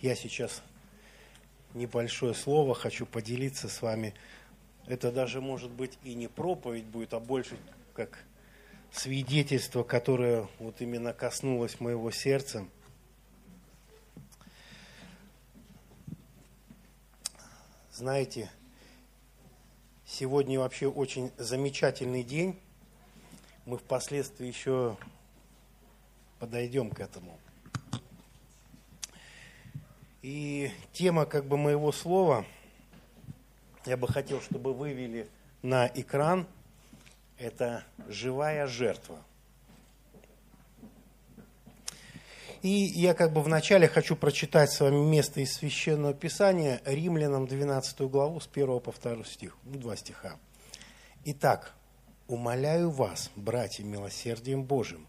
я сейчас небольшое слово хочу поделиться с вами. Это даже, может быть, и не проповедь будет, а больше как свидетельство, которое вот именно коснулось моего сердца. Знаете, сегодня вообще очень замечательный день. Мы впоследствии еще подойдем к этому. И тема как бы моего слова, я бы хотел, чтобы вывели на экран, это живая жертва. И я как бы вначале хочу прочитать с вами место из Священного Писания, Римлянам 12 главу с 1 по 2 стих, ну, два стиха. Итак, умоляю вас, братья, милосердием Божьим,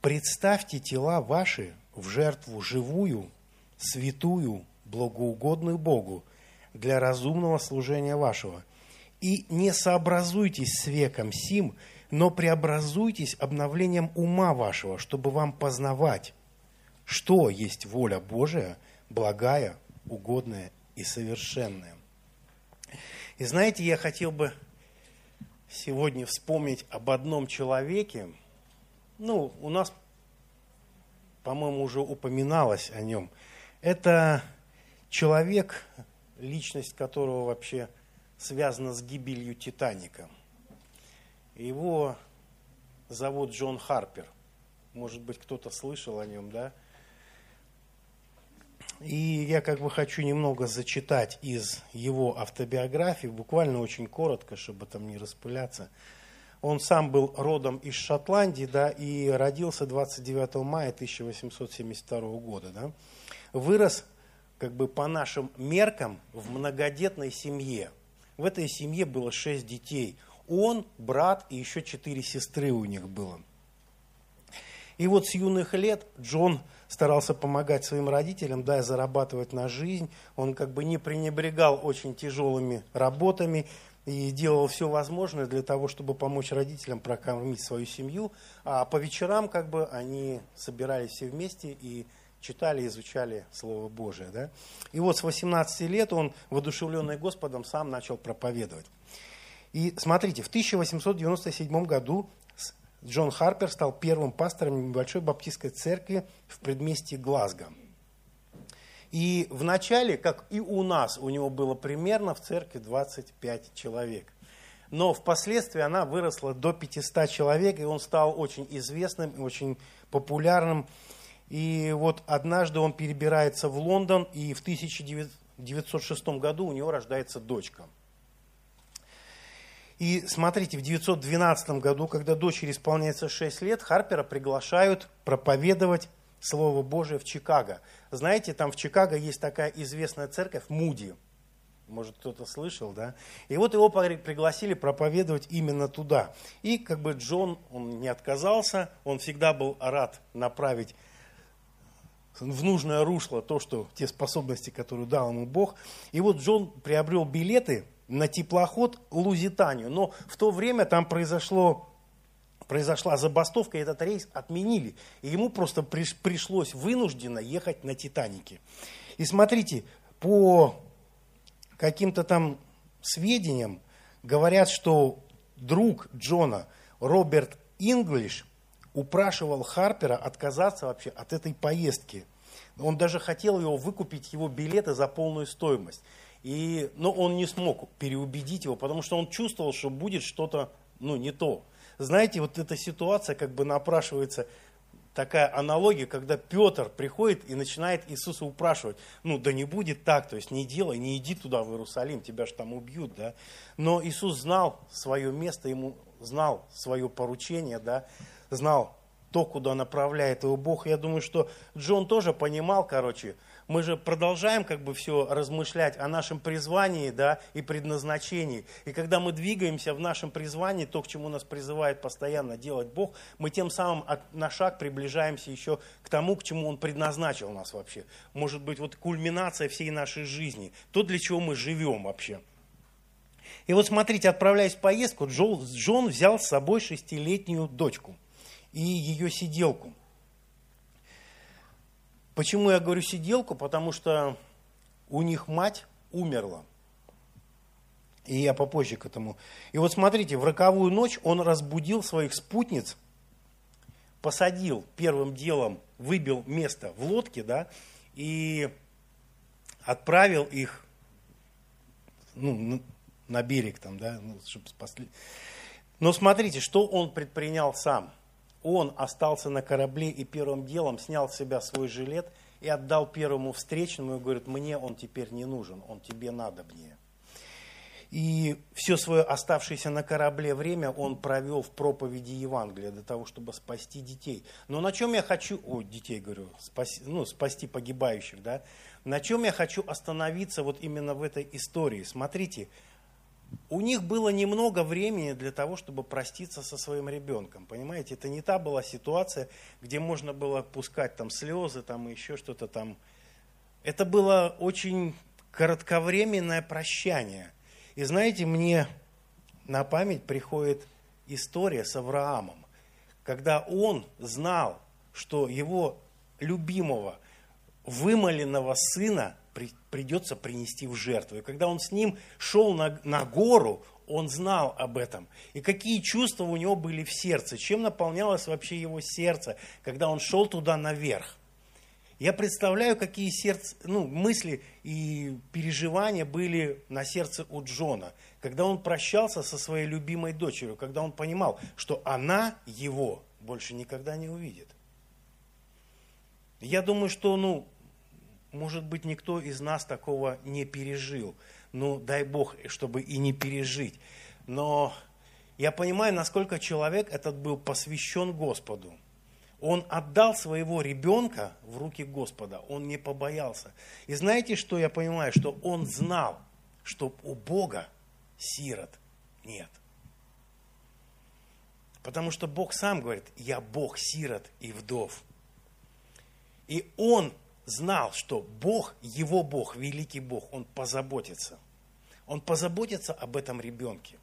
представьте тела ваши в жертву живую, святую, благоугодную Богу для разумного служения вашего. И не сообразуйтесь с веком сим, но преобразуйтесь обновлением ума вашего, чтобы вам познавать, что есть воля Божия, благая, угодная и совершенная. И знаете, я хотел бы сегодня вспомнить об одном человеке. Ну, у нас, по-моему, уже упоминалось о нем – это человек, личность которого вообще связана с гибелью Титаника. Его зовут Джон Харпер. Может быть, кто-то слышал о нем, да? И я как бы хочу немного зачитать из его автобиографии, буквально очень коротко, чтобы там не распыляться. Он сам был родом из Шотландии, да, и родился 29 мая 1872 года, да вырос как бы по нашим меркам в многодетной семье. В этой семье было шесть детей. Он, брат и еще четыре сестры у них было. И вот с юных лет Джон старался помогать своим родителям, да, зарабатывать на жизнь. Он как бы не пренебрегал очень тяжелыми работами и делал все возможное для того, чтобы помочь родителям прокормить свою семью. А по вечерам как бы они собирались все вместе и читали, изучали Слово Божие. Да? И вот с 18 лет он, воодушевленный Господом, сам начал проповедовать. И смотрите, в 1897 году Джон Харпер стал первым пастором небольшой баптистской церкви в предместье Глазго. И в начале, как и у нас, у него было примерно в церкви 25 человек. Но впоследствии она выросла до 500 человек, и он стал очень известным, очень популярным и вот однажды он перебирается в Лондон, и в 1906 году у него рождается дочка. И смотрите, в 1912 году, когда дочери исполняется 6 лет, Харпера приглашают проповедовать Слово Божие в Чикаго. Знаете, там в Чикаго есть такая известная церковь Муди. Может, кто-то слышал, да? И вот его пригласили проповедовать именно туда. И как бы Джон, он не отказался, он всегда был рад направить в нужное русло то, что те способности, которые дал ему Бог. И вот Джон приобрел билеты на теплоход Лузитанию. Но в то время там произошло, произошла забастовка, и этот рейс отменили. И ему просто приш, пришлось вынужденно ехать на Титанике. И смотрите, по каким-то там сведениям говорят, что друг Джона, Роберт Инглиш, упрашивал Харпера отказаться вообще от этой поездки. Он даже хотел его выкупить, его билеты за полную стоимость. И, но он не смог переубедить его, потому что он чувствовал, что будет что-то ну, не то. Знаете, вот эта ситуация как бы напрашивается, такая аналогия, когда Петр приходит и начинает Иисуса упрашивать, ну да не будет так, то есть не делай, не иди туда в Иерусалим, тебя же там убьют, да. Но Иисус знал свое место, ему знал свое поручение, да, знал то, куда направляет его Бог. Я думаю, что Джон тоже понимал, короче, мы же продолжаем как бы все размышлять о нашем призвании да, и предназначении. И когда мы двигаемся в нашем призвании, то, к чему нас призывает постоянно делать Бог, мы тем самым от, на шаг приближаемся еще к тому, к чему Он предназначил нас вообще. Может быть, вот кульминация всей нашей жизни, то, для чего мы живем вообще. И вот смотрите, отправляясь в поездку, Джон, взял с собой шестилетнюю дочку – и ее сиделку. Почему я говорю сиделку? Потому что у них мать умерла. И я попозже к этому. И вот смотрите, в роковую ночь он разбудил своих спутниц, посадил первым делом, выбил место в лодке, да, и отправил их ну, на берег там, да, ну, чтобы спасли. Но смотрите, что он предпринял сам. Он остался на корабле и первым делом снял с себя свой жилет и отдал первому встречному и говорит, мне он теперь не нужен, он тебе надо мне. И все свое оставшееся на корабле время он провел в проповеди Евангелия для того, чтобы спасти детей. Но на чем я хочу, о, детей говорю, спаси, ну, спасти погибающих, да, на чем я хочу остановиться вот именно в этой истории. Смотрите, у них было немного времени для того, чтобы проститься со своим ребенком. Понимаете, это не та была ситуация, где можно было пускать там слезы, там еще что-то там. Это было очень коротковременное прощание. И знаете, мне на память приходит история с Авраамом, когда он знал, что его любимого, вымоленного сына при, придется принести в жертву. И когда он с ним шел на, на гору, он знал об этом. И какие чувства у него были в сердце, чем наполнялось вообще его сердце, когда он шел туда наверх. Я представляю, какие сердце, ну, мысли и переживания были на сердце у Джона, когда он прощался со своей любимой дочерью, когда он понимал, что она его больше никогда не увидит. Я думаю, что ну, может быть, никто из нас такого не пережил. Ну, дай Бог, чтобы и не пережить. Но я понимаю, насколько человек этот был посвящен Господу. Он отдал своего ребенка в руки Господа, он не побоялся. И знаете, что я понимаю? Что он знал, что у Бога сирот нет. Потому что Бог сам говорит, я Бог сирот и вдов. И он знал, что Бог, его Бог, великий Бог, он позаботится. Он позаботится об этом ребенке.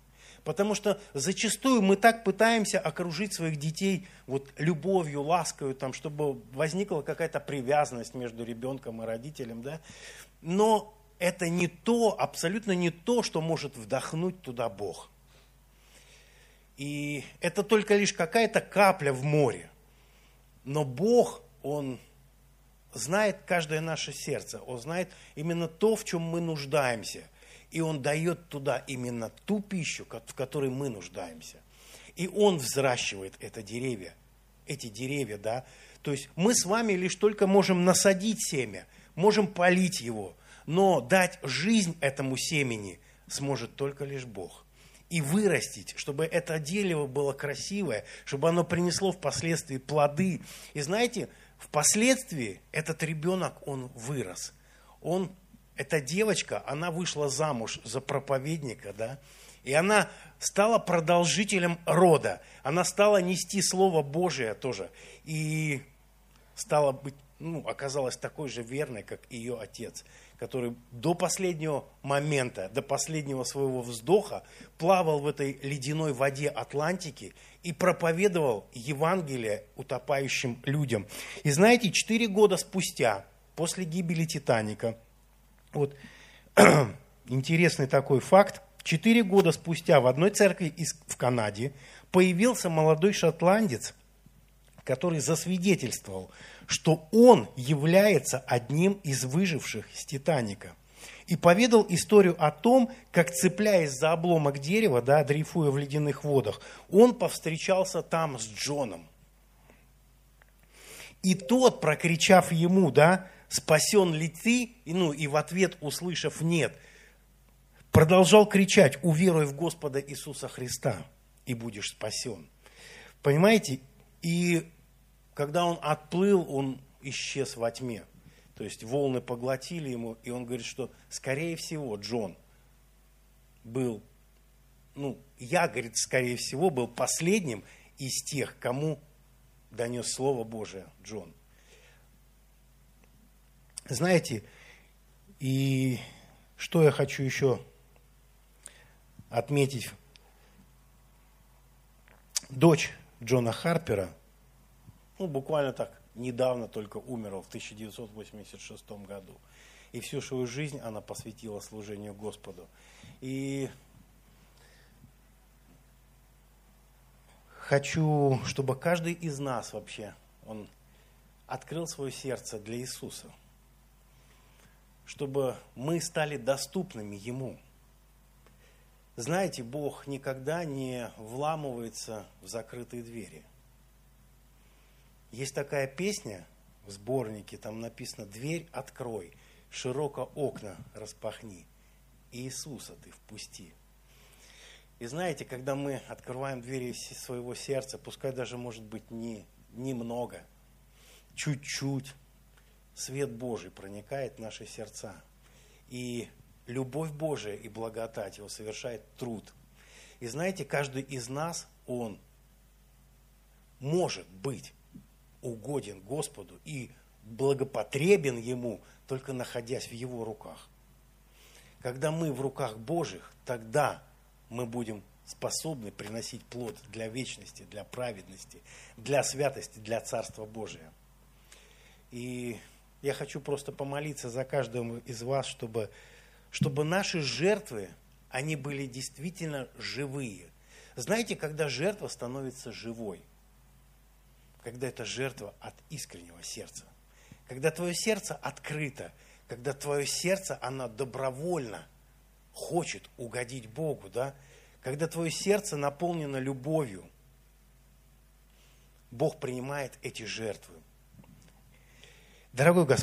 Потому что зачастую мы так пытаемся окружить своих детей вот любовью, ласкою, там, чтобы возникла какая-то привязанность между ребенком и родителем. Да? Но это не то, абсолютно не то, что может вдохнуть туда Бог. И это только лишь какая-то капля в море. Но Бог, Он знает каждое наше сердце, Он знает именно то, в чем мы нуждаемся. И Он дает туда именно ту пищу, в которой мы нуждаемся. И Он взращивает это деревья, эти деревья, да. То есть мы с вами лишь только можем насадить семя, можем полить его, но дать жизнь этому семени сможет только лишь Бог и вырастить, чтобы это дерево было красивое, чтобы оно принесло впоследствии плоды. И знаете, Впоследствии этот ребенок, он вырос. Он, эта девочка, она вышла замуж за проповедника, да, и она стала продолжителем рода. Она стала нести Слово Божие тоже. И стала быть, ну, оказалась такой же верной, как ее отец который до последнего момента, до последнего своего вздоха плавал в этой ледяной воде Атлантики и проповедовал Евангелие утопающим людям. И знаете, четыре года спустя, после гибели Титаника, вот интересный такой факт, четыре года спустя в одной церкви в Канаде появился молодой шотландец, который засвидетельствовал, что он является одним из выживших с Титаника. И поведал историю о том, как, цепляясь за обломок дерева, да, дрейфуя в ледяных водах, он повстречался там с Джоном. И тот, прокричав ему, да, спасен ли ты, и, ну, и в ответ услышав нет, продолжал кричать, уверуй в Господа Иисуса Христа, и будешь спасен. Понимаете? И когда он отплыл, он исчез во тьме. То есть волны поглотили ему, и он говорит, что скорее всего Джон был, ну, я, говорит, скорее всего, был последним из тех, кому донес Слово Божие Джон. Знаете, и что я хочу еще отметить. Дочь Джона Харпера – ну, буквально так, недавно только умерла, в 1986 году. И всю свою жизнь она посвятила служению Господу. И хочу, чтобы каждый из нас вообще, он открыл свое сердце для Иисуса, чтобы мы стали доступными Ему. Знаете, Бог никогда не вламывается в закрытые двери. Есть такая песня в сборнике, там написано «Дверь открой, широко окна распахни, Иисуса ты впусти». И знаете, когда мы открываем двери своего сердца, пускай даже может быть не, немного, чуть-чуть, свет Божий проникает в наши сердца. И любовь Божия и благодать его совершает труд. И знаете, каждый из нас, он может быть угоден Господу и благопотребен Ему, только находясь в Его руках. Когда мы в руках Божьих, тогда мы будем способны приносить плод для вечности, для праведности, для святости, для Царства Божия. И я хочу просто помолиться за каждого из вас, чтобы, чтобы наши жертвы, они были действительно живые. Знаете, когда жертва становится живой, когда это жертва от искреннего сердца, когда твое сердце открыто, когда твое сердце, оно добровольно хочет угодить Богу, да, когда твое сердце наполнено любовью, Бог принимает эти жертвы. Дорогой Господь,